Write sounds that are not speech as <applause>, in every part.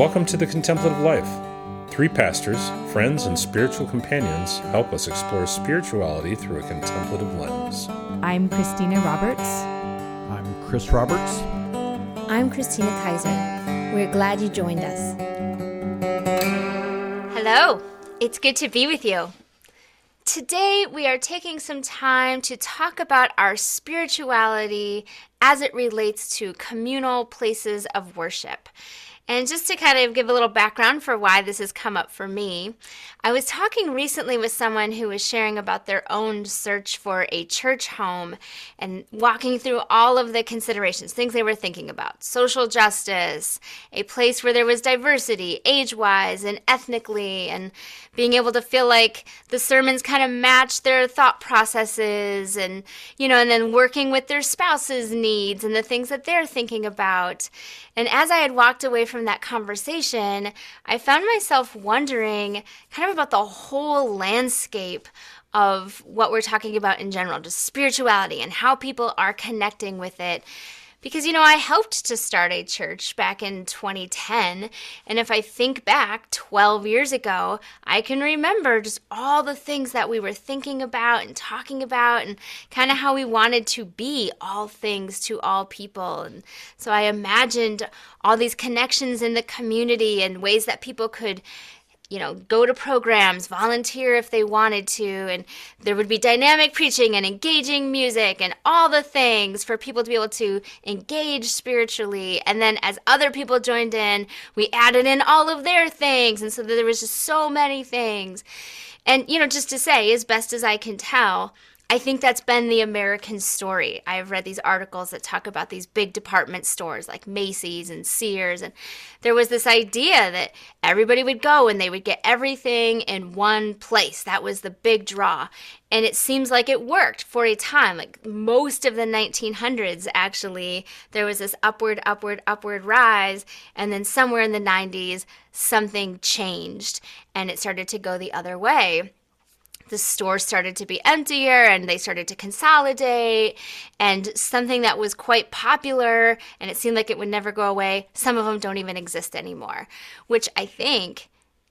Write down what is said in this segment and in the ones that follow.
Welcome to the Contemplative Life. Three pastors, friends, and spiritual companions help us explore spirituality through a contemplative lens. I'm Christina Roberts. I'm Chris Roberts. I'm Christina Kaiser. We're glad you joined us. Hello, it's good to be with you. Today, we are taking some time to talk about our spirituality as it relates to communal places of worship. And just to kind of give a little background for why this has come up for me, I was talking recently with someone who was sharing about their own search for a church home and walking through all of the considerations, things they were thinking about social justice, a place where there was diversity, age wise and ethnically, and being able to feel like the sermons kind of match their thought processes, and, you know, and then working with their spouse's needs and the things that they're thinking about. And as I had walked away from that conversation, I found myself wondering kind of about the whole landscape of what we're talking about in general, just spirituality and how people are connecting with it. Because, you know, I helped to start a church back in 2010. And if I think back 12 years ago, I can remember just all the things that we were thinking about and talking about and kind of how we wanted to be all things to all people. And so I imagined all these connections in the community and ways that people could you know, go to programs, volunteer if they wanted to, and there would be dynamic preaching and engaging music and all the things for people to be able to engage spiritually. And then as other people joined in, we added in all of their things. And so there was just so many things. And, you know, just to say, as best as I can tell, I think that's been the American story. I've read these articles that talk about these big department stores like Macy's and Sears. And there was this idea that everybody would go and they would get everything in one place. That was the big draw. And it seems like it worked for a time. Like most of the 1900s, actually, there was this upward, upward, upward rise. And then somewhere in the 90s, something changed and it started to go the other way the stores started to be emptier and they started to consolidate and something that was quite popular and it seemed like it would never go away some of them don't even exist anymore which i think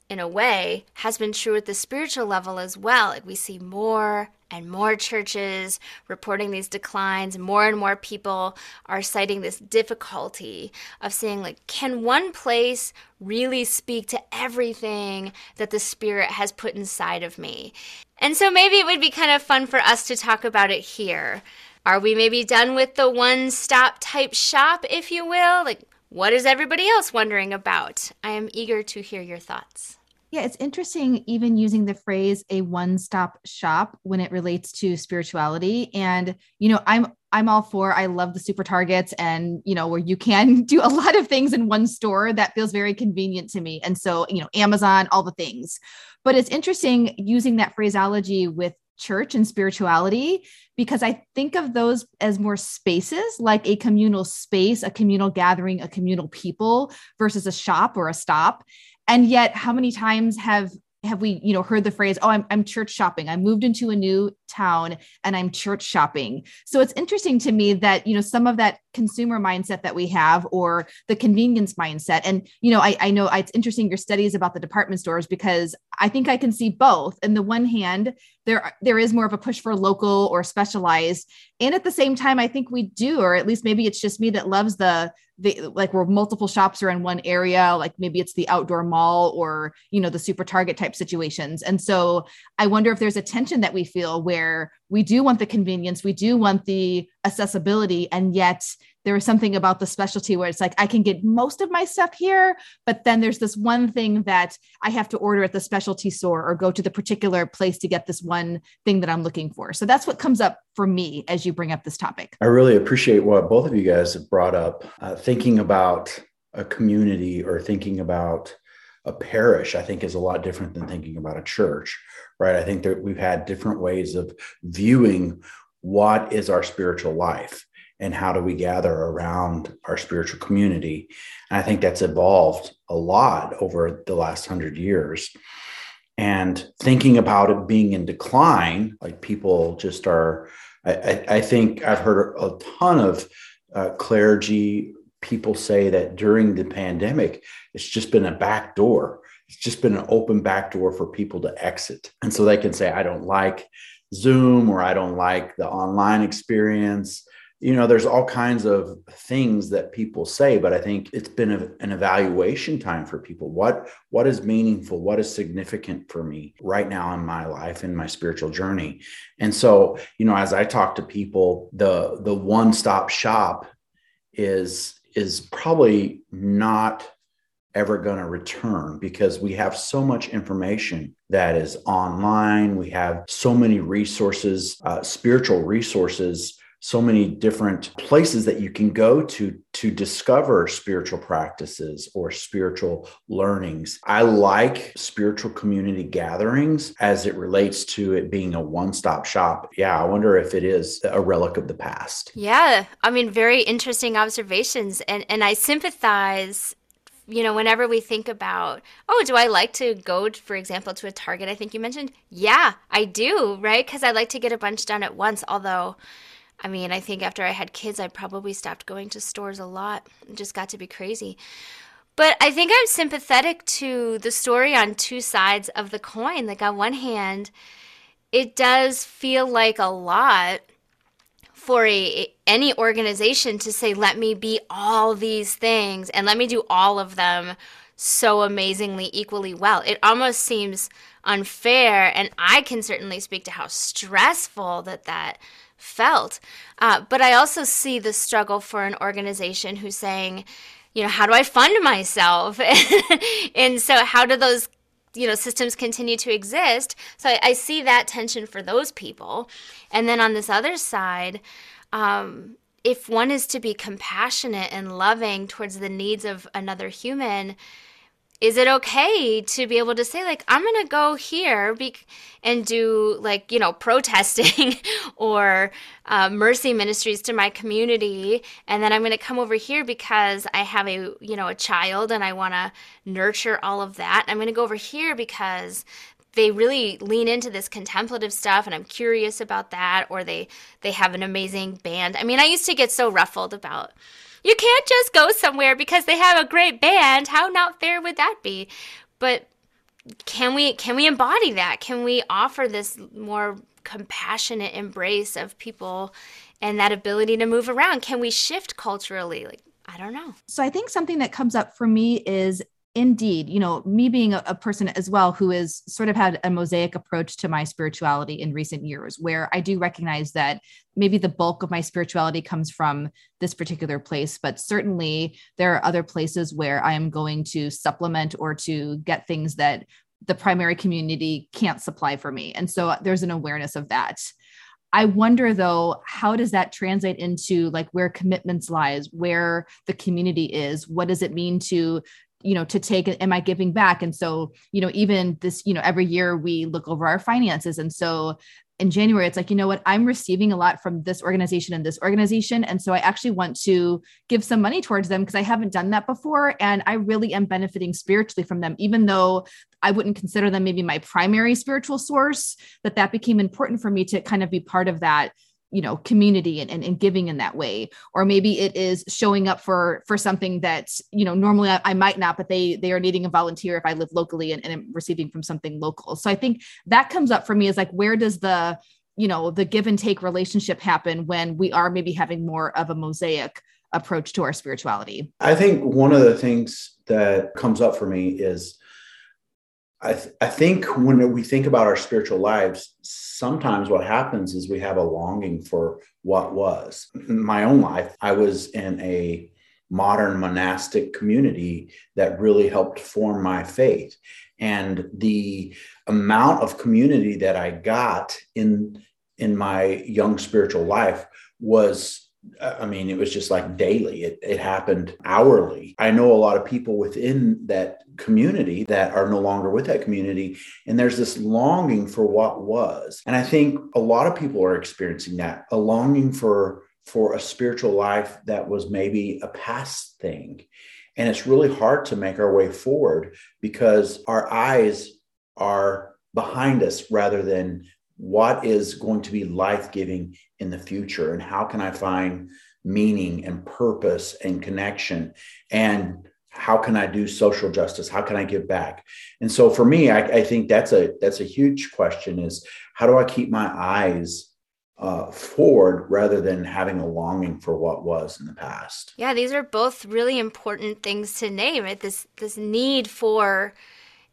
in a way has been true at the spiritual level as well. We see more and more churches reporting these declines. More and more people are citing this difficulty of saying like can one place really speak to everything that the spirit has put inside of me? And so maybe it would be kind of fun for us to talk about it here. Are we maybe done with the one stop type shop if you will? Like what is everybody else wondering about i am eager to hear your thoughts yeah, it's interesting even using the phrase a one-stop shop when it relates to spirituality. And, you know, I'm I'm all for I love the super targets and you know where you can <laughs> do a lot of things in one store that feels very convenient to me. And so, you know, Amazon, all the things. But it's interesting using that phraseology with church and spirituality because I think of those as more spaces like a communal space, a communal gathering, a communal people versus a shop or a stop. And yet how many times have have we you know heard the phrase oh I'm, I'm church shopping. I moved into a new town and i'm church shopping. So it's interesting to me that you know some of that consumer mindset that we have or the convenience mindset. And you know i, I know it's interesting your studies about the department stores because i think i can see both. In the one hand there there is more of a push for local or specialized. And at the same time i think we do or at least maybe it's just me that loves the the like where multiple shops are in one area like maybe it's the outdoor mall or you know the super target type situations. And so i wonder if there's a tension that we feel where we do want the convenience we do want the accessibility and yet there is something about the specialty where it's like I can get most of my stuff here, but then there's this one thing that I have to order at the specialty store or go to the particular place to get this one thing that I'm looking for. So that's what comes up for me as you bring up this topic. I really appreciate what both of you guys have brought up, uh, thinking about a community or thinking about a parish i think is a lot different than thinking about a church right i think that we've had different ways of viewing what is our spiritual life and how do we gather around our spiritual community and i think that's evolved a lot over the last hundred years and thinking about it being in decline like people just are i, I think i've heard a ton of uh, clergy people say that during the pandemic, it's just been a back door. It's just been an open back door for people to exit. And so they can say, I don't like Zoom or I don't like the online experience. You know, there's all kinds of things that people say, but I think it's been a, an evaluation time for people. What what is meaningful? What is significant for me right now in my life in my spiritual journey? And so, you know, as I talk to people, the the one-stop shop is is probably not ever going to return because we have so much information that is online. We have so many resources, uh, spiritual resources, so many different places that you can go to to discover spiritual practices or spiritual learnings. I like spiritual community gatherings as it relates to it being a one stop shop. Yeah, I wonder if it is a relic of the past. Yeah, I mean, very interesting observations. And, and I sympathize you know, whenever we think about, oh, do I like to go, for example, to a Target? I think you mentioned, yeah, I do, right? Because I like to get a bunch done at once. Although, I mean, I think after I had kids, I probably stopped going to stores a lot. It just got to be crazy. But I think I'm sympathetic to the story on two sides of the coin. Like, on one hand, it does feel like a lot for a any organization to say let me be all these things and let me do all of them so amazingly equally well it almost seems unfair and i can certainly speak to how stressful that that felt. Uh, but i also see the struggle for an organization who's saying you know how do i fund myself? <laughs> And so how do those you know systems continue to exist? So I, I, see that tension for those people. And then on this other side um, if one is to be compassionate and loving towards the needs of another human is it okay to be able to say like i'm gonna go here be- and do like you know <laughs> protesting or uh, mercy ministries to my community and then i'm gonna come over here because i have a you know a child and i want to nurture all of that. I'm gonna go over here because they really lean into this contemplative stuff and I'm curious about that or they they have an amazing band. I mean, I used to get so ruffled about you can't just go somewhere because they have a great band. How not fair would that be? But can we can we embody that? Can we offer this more compassionate embrace of people and that ability to move around? Can we shift culturally? Like I don't know. So I think something that comes up for me is indeed you know me being a, a, person as well who has sort of had a mosaic approach to my spirituality in recent years where i do recognize that maybe the bulk of my spirituality comes from this particular place but certainly there are other places where i am going to supplement or to get things that the primary community can't supply for me and so there's an awareness of that I wonder though, how does that translate into like where commitments lies, where the community is? What does it mean to you know to take am i giving back and so you know even this you know every year we look over our finances and so in January, it's like, you know what, I'm receiving a lot from this organization and this organization. And so I actually want to give some money towards them because I haven't done that before. And I really am benefiting spiritually from them, even though I wouldn't consider them maybe my primary spiritual source, that that became important for me to kind of be part of that you know community and, and, and, giving in that way. Or maybe it is showing up for for something that you know normally I, I, might not but they they are needing a volunteer if i live locally and, and i'm receiving from something local. So i think that comes up for me is like where does the you know the give and take relationship happen when we are maybe having more of a mosaic approach to our spirituality? I think one of the things that comes up for me is I, th- I think when we think about our spiritual lives, sometimes what happens is we have a longing for what was. In my own life, I was in a modern monastic community that really helped form my faith. And the amount of community that I got in in my young spiritual life was I mean, it was just like daily. It, it happened hourly. I know a lot of people within that community that are no longer with that community. And there's this longing for what was. And I think a lot of people are experiencing that a longing for for a spiritual life that was maybe a past thing. And it's really hard to make our way forward because our eyes are behind us rather than what is going to be life giving in the future and how can I find meaning and purpose and connection and how can i do social justice how can i give back and so for me I, I think that's a that's a huge question is how do i keep my eyes uh, forward rather than having a longing for what was in the past. Yeah, these are both really important things to name. Right? This this need for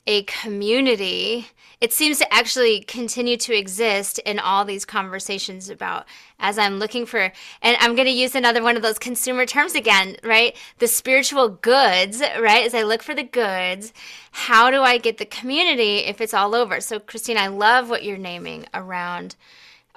a community. It seems to actually continue to exist in all these conversations about as I'm looking for, and I'm going to use another one of those consumer terms again, right? The spiritual goods, right? As I look for the goods, how do I get the community if it's all over? So, Christine, I love what you're naming around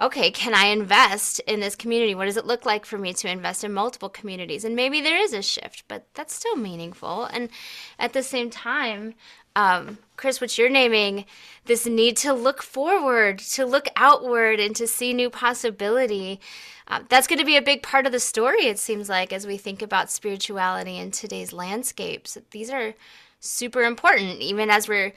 okay, can I invest in this community? What does it look like for me to invest in multiple communities? And maybe there is a shift, but that's still meaningful. And at the same time, um, Chris, what you're naming, this need to look forward, to look outward, and to see new possibility. Uh, that's going to be a big part of the story, it seems like, as we think about spirituality in today's landscapes. These are super important, even as we're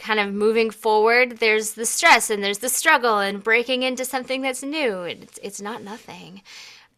kind of moving forward, there's the stress and there's the struggle and breaking into something that's new. It's, it's not nothing.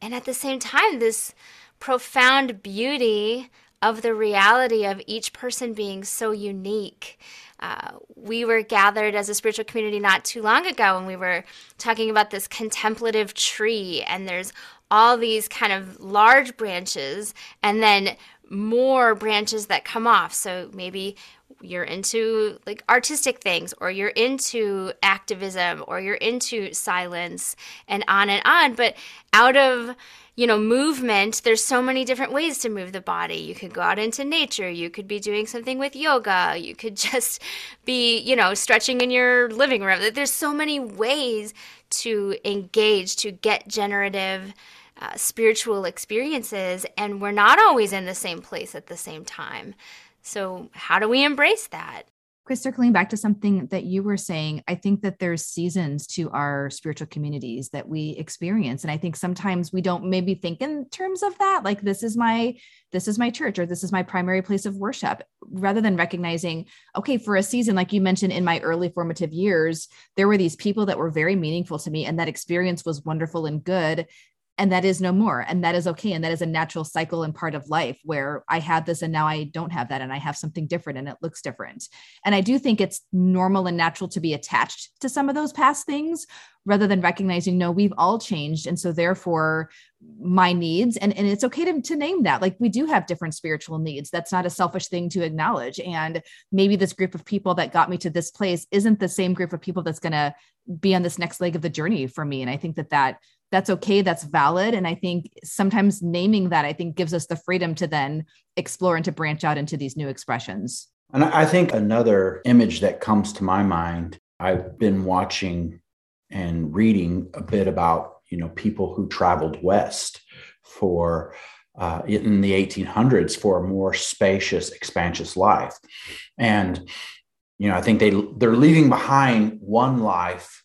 And at the same time, this profound beauty of the reality of each person being so unique. Uh, we were gathered as a spiritual community not too long ago and we were talking about this contemplative tree, and there's all these kind of large branches and then more branches that come off. So maybe you're into like artistic things or you're into activism or you're into silence and on and on but out of you know movement there's so many different ways to move the body. You could go out into nature you could be doing something with yoga you could <laughs> just be you know stretching in your living room. There's so many ways to engage to get generative uh, spiritual experiences and we're not always in the same place at the same time. So, how do we embrace that? Chris, circling back to something that you were saying, I think that there's seasons to our spiritual communities that we experience. And I think sometimes we don't maybe think in terms of that, like this is my this is my church or this is my primary place of worship, rather than recognizing, okay, for a season, like you mentioned in my early formative years, there were these people that were very meaningful to me, and that experience was wonderful and good and that is no more and that is okay and that is a natural cycle and part of life where i had this and now i don't have that and i have something different and it looks different. And i do think it's normal and natural to be attached to some of those past things rather than recognizing no we've all changed and so therefore my needs and, and it's okay to, to name that. Like we do have different spiritual needs. That's not a selfish thing to acknowledge and maybe this group of people that got me to this place isn't the same group of people that's going to be on this next leg of the journey for me and i think that that that's okay that's valid. And i think sometimes naming that i think gives us the freedom to then explore and to branch out into these new expressions. And i think another image that comes to my mind i've been watching and reading a bit about you know people who traveled west for uh, in the 1800s for a more spacious expansive life. And you know i think they they're leaving behind one life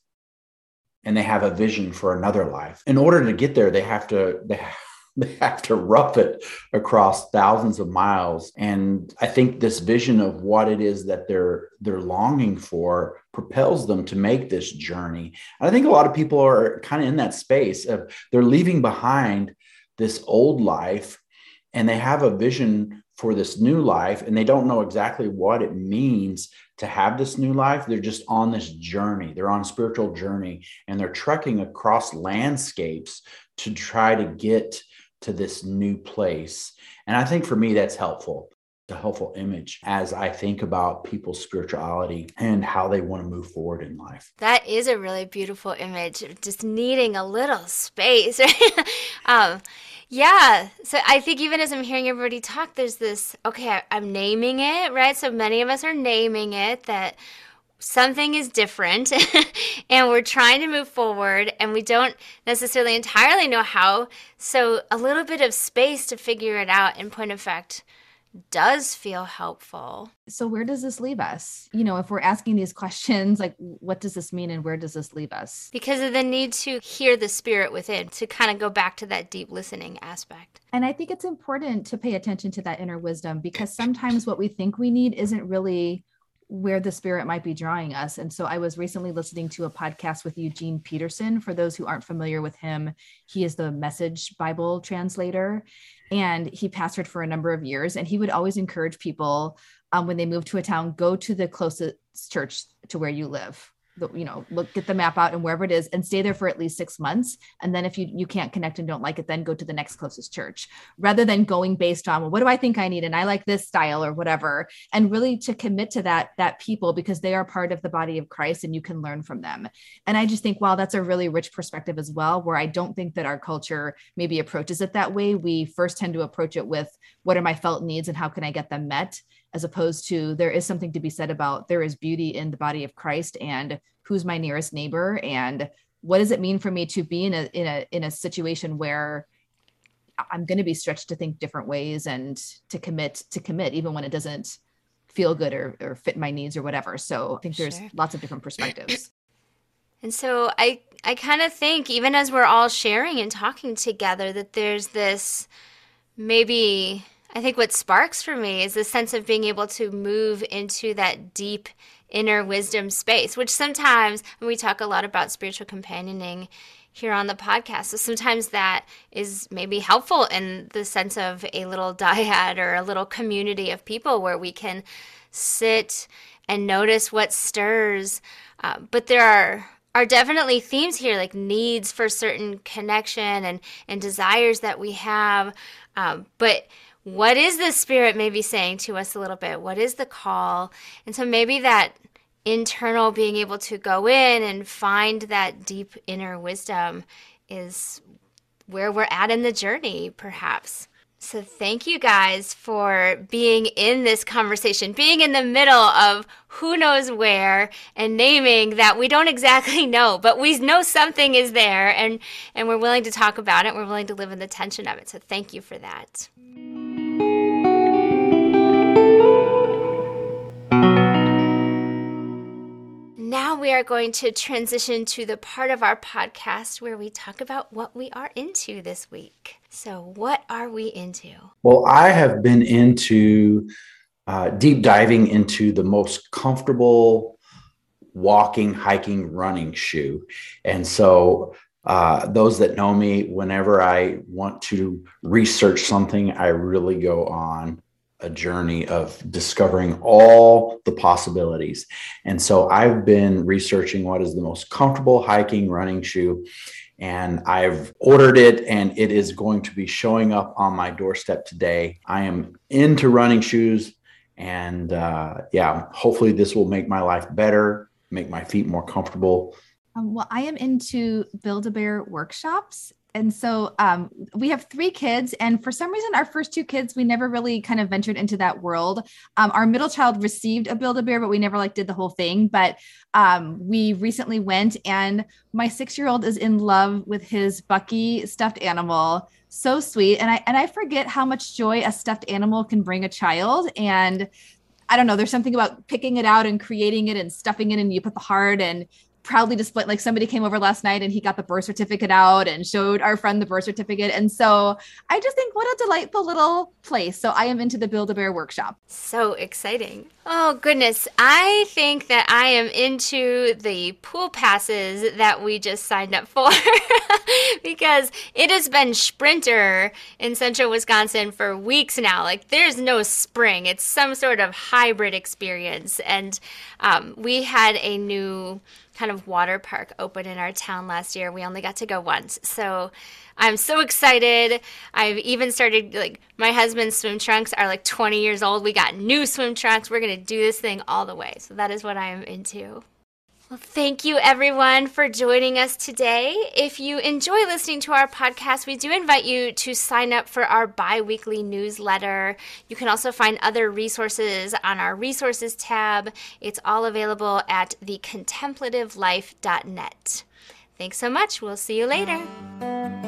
and they have a vision for another life. In order to get there, they have to they have, <laughs> they have to rough it across thousands of miles. And I think this vision of what it is that they're they're longing for propels them to make this journey. And I think a lot of people are kind of in that space of they're leaving behind this old life and they have a vision for this new life and they don't know exactly what it means to have this new life they're just on this journey they're on spiritual journey and they're trekking across landscapes to try to get to this new place and i think for me that's helpful a helpful image as I think about people's spirituality and how they want to move forward in life. That is a really beautiful image, just needing a little space. <laughs> um, yeah. So I think even as I'm hearing everybody talk, there's this okay, I'm naming it, right? So many of us are naming it that something is different <laughs> and we're trying to move forward and we don't necessarily entirely know how. So a little bit of space to figure it out in point of fact does feel helpful. So, where does this leave us? You know, if we're asking these questions, like, what does this mean and where does this leave us? Because of the need to hear the spirit within, to kind of go back to that deep listening aspect. And I think it's important to pay attention to that inner wisdom because <clears throat> sometimes what we think we need isn't really where the spirit might be drawing us. And so I was recently listening to a podcast with Eugene Peterson. For those who aren't familiar with him, he is the message Bible translator and he pastored for a number of years. And he would always encourage people um, when they move to a town, go to the closest church to where you live you know look get the map out and wherever it is and stay there for at least six months. And then if you you can't connect and don't like it then go to the next closest church rather than going based on well, what do i think i need? And i like this style or whatever. And really to commit to that that people because they are part of the body of christ and you can learn from them. And i just think wow that's a really rich perspective as well where i don't think that our culture maybe approaches it that way. We first tend to approach it with what are my felt needs and how can i get them met? As opposed to there is something to be said about there is beauty in the body of Christ and who's my nearest neighbor and what does it mean for me to be in a in a in a situation where I'm going to be stretched to think different ways and to commit to commit even when it doesn't feel good or, or fit my needs or whatever. So I think there's sure. lots of different perspectives. <clears throat> And so I I kind of think even as we're all sharing and talking together that there's this maybe I think what sparks for me is the sense of being able to move into that deep inner wisdom space, which sometimes we talk a lot about spiritual companioning here on the podcast. So sometimes that is maybe helpful in the sense of a little <laughs> dyad or a little community of people where we can sit and notice what stirs. Uh, but there are are definitely themes here like needs for certain connection and and desires that we have um, but what is the spirit maybe saying to us a little bit? What is the call? And so maybe that internal being able to go in and find that deep inner wisdom is where we're at in the journey, perhaps. So, thank you guys for being in this conversation, being in the middle of who knows where and naming that we don't exactly <laughs> know, but we know something is there and, and we're willing to talk about it. We're willing to live in the tension of it. So, thank you for that. Now we are going to transition to the part of our podcast where we talk about what we are into this week. So, what are we into? Well, I have been into uh, deep diving into the most comfortable walking, hiking, running shoe. And so, uh, those that know me, whenever I want to research something, I really go on a journey of discovering all the possibilities. And so I've been researching what is the most comfortable hiking running shoe. And I've ordered it and it is going to be showing up on my doorstep today. I am into running shoes. And uh, yeah, hopefully this will make my life better, make my feet more comfortable. Um, well, I am into Build a Bear workshops and so um, we have three kids and for some reason our first two kids we never really kind of ventured into that world. Um, our middle child received a build a bear but we never like did the whole thing. But um, we recently went and my six year old is in love with his bucky stuffed animal. So sweet. And i and i forget how much joy a stuffed animal can bring a child. And I don't know. There's something about picking it out and creating it and stuffing it, and you put the heart and proudly displayed like somebody came over last night and he got the birth certificate out and showed our friend the birth certificate. And so i just think what a delightful little place. So i am into the build a bear workshop. So exciting. Oh goodness. I think that i am into the pool passes that we just signed up for. <laughs> Because it has been sprinter in central wisconsin for weeks now. Like there's no spring. It's some sort of hybrid experience. And um, we had a new kind of water park open in our town last year. We only got to go once. So I'm so excited. I've even started like my husband's swim trunks are like 20 years old. We got new swim trunks. We're going to do this thing all the way. So that is what I am into. Well, thank you everyone for joining us today. If you enjoy listening to our podcast, we do invite you to sign up for our bi weekly newsletter. You can also find other resources on our resources tab. It's all available at thecontemplativelife.net. Thanks so much. We'll see you later.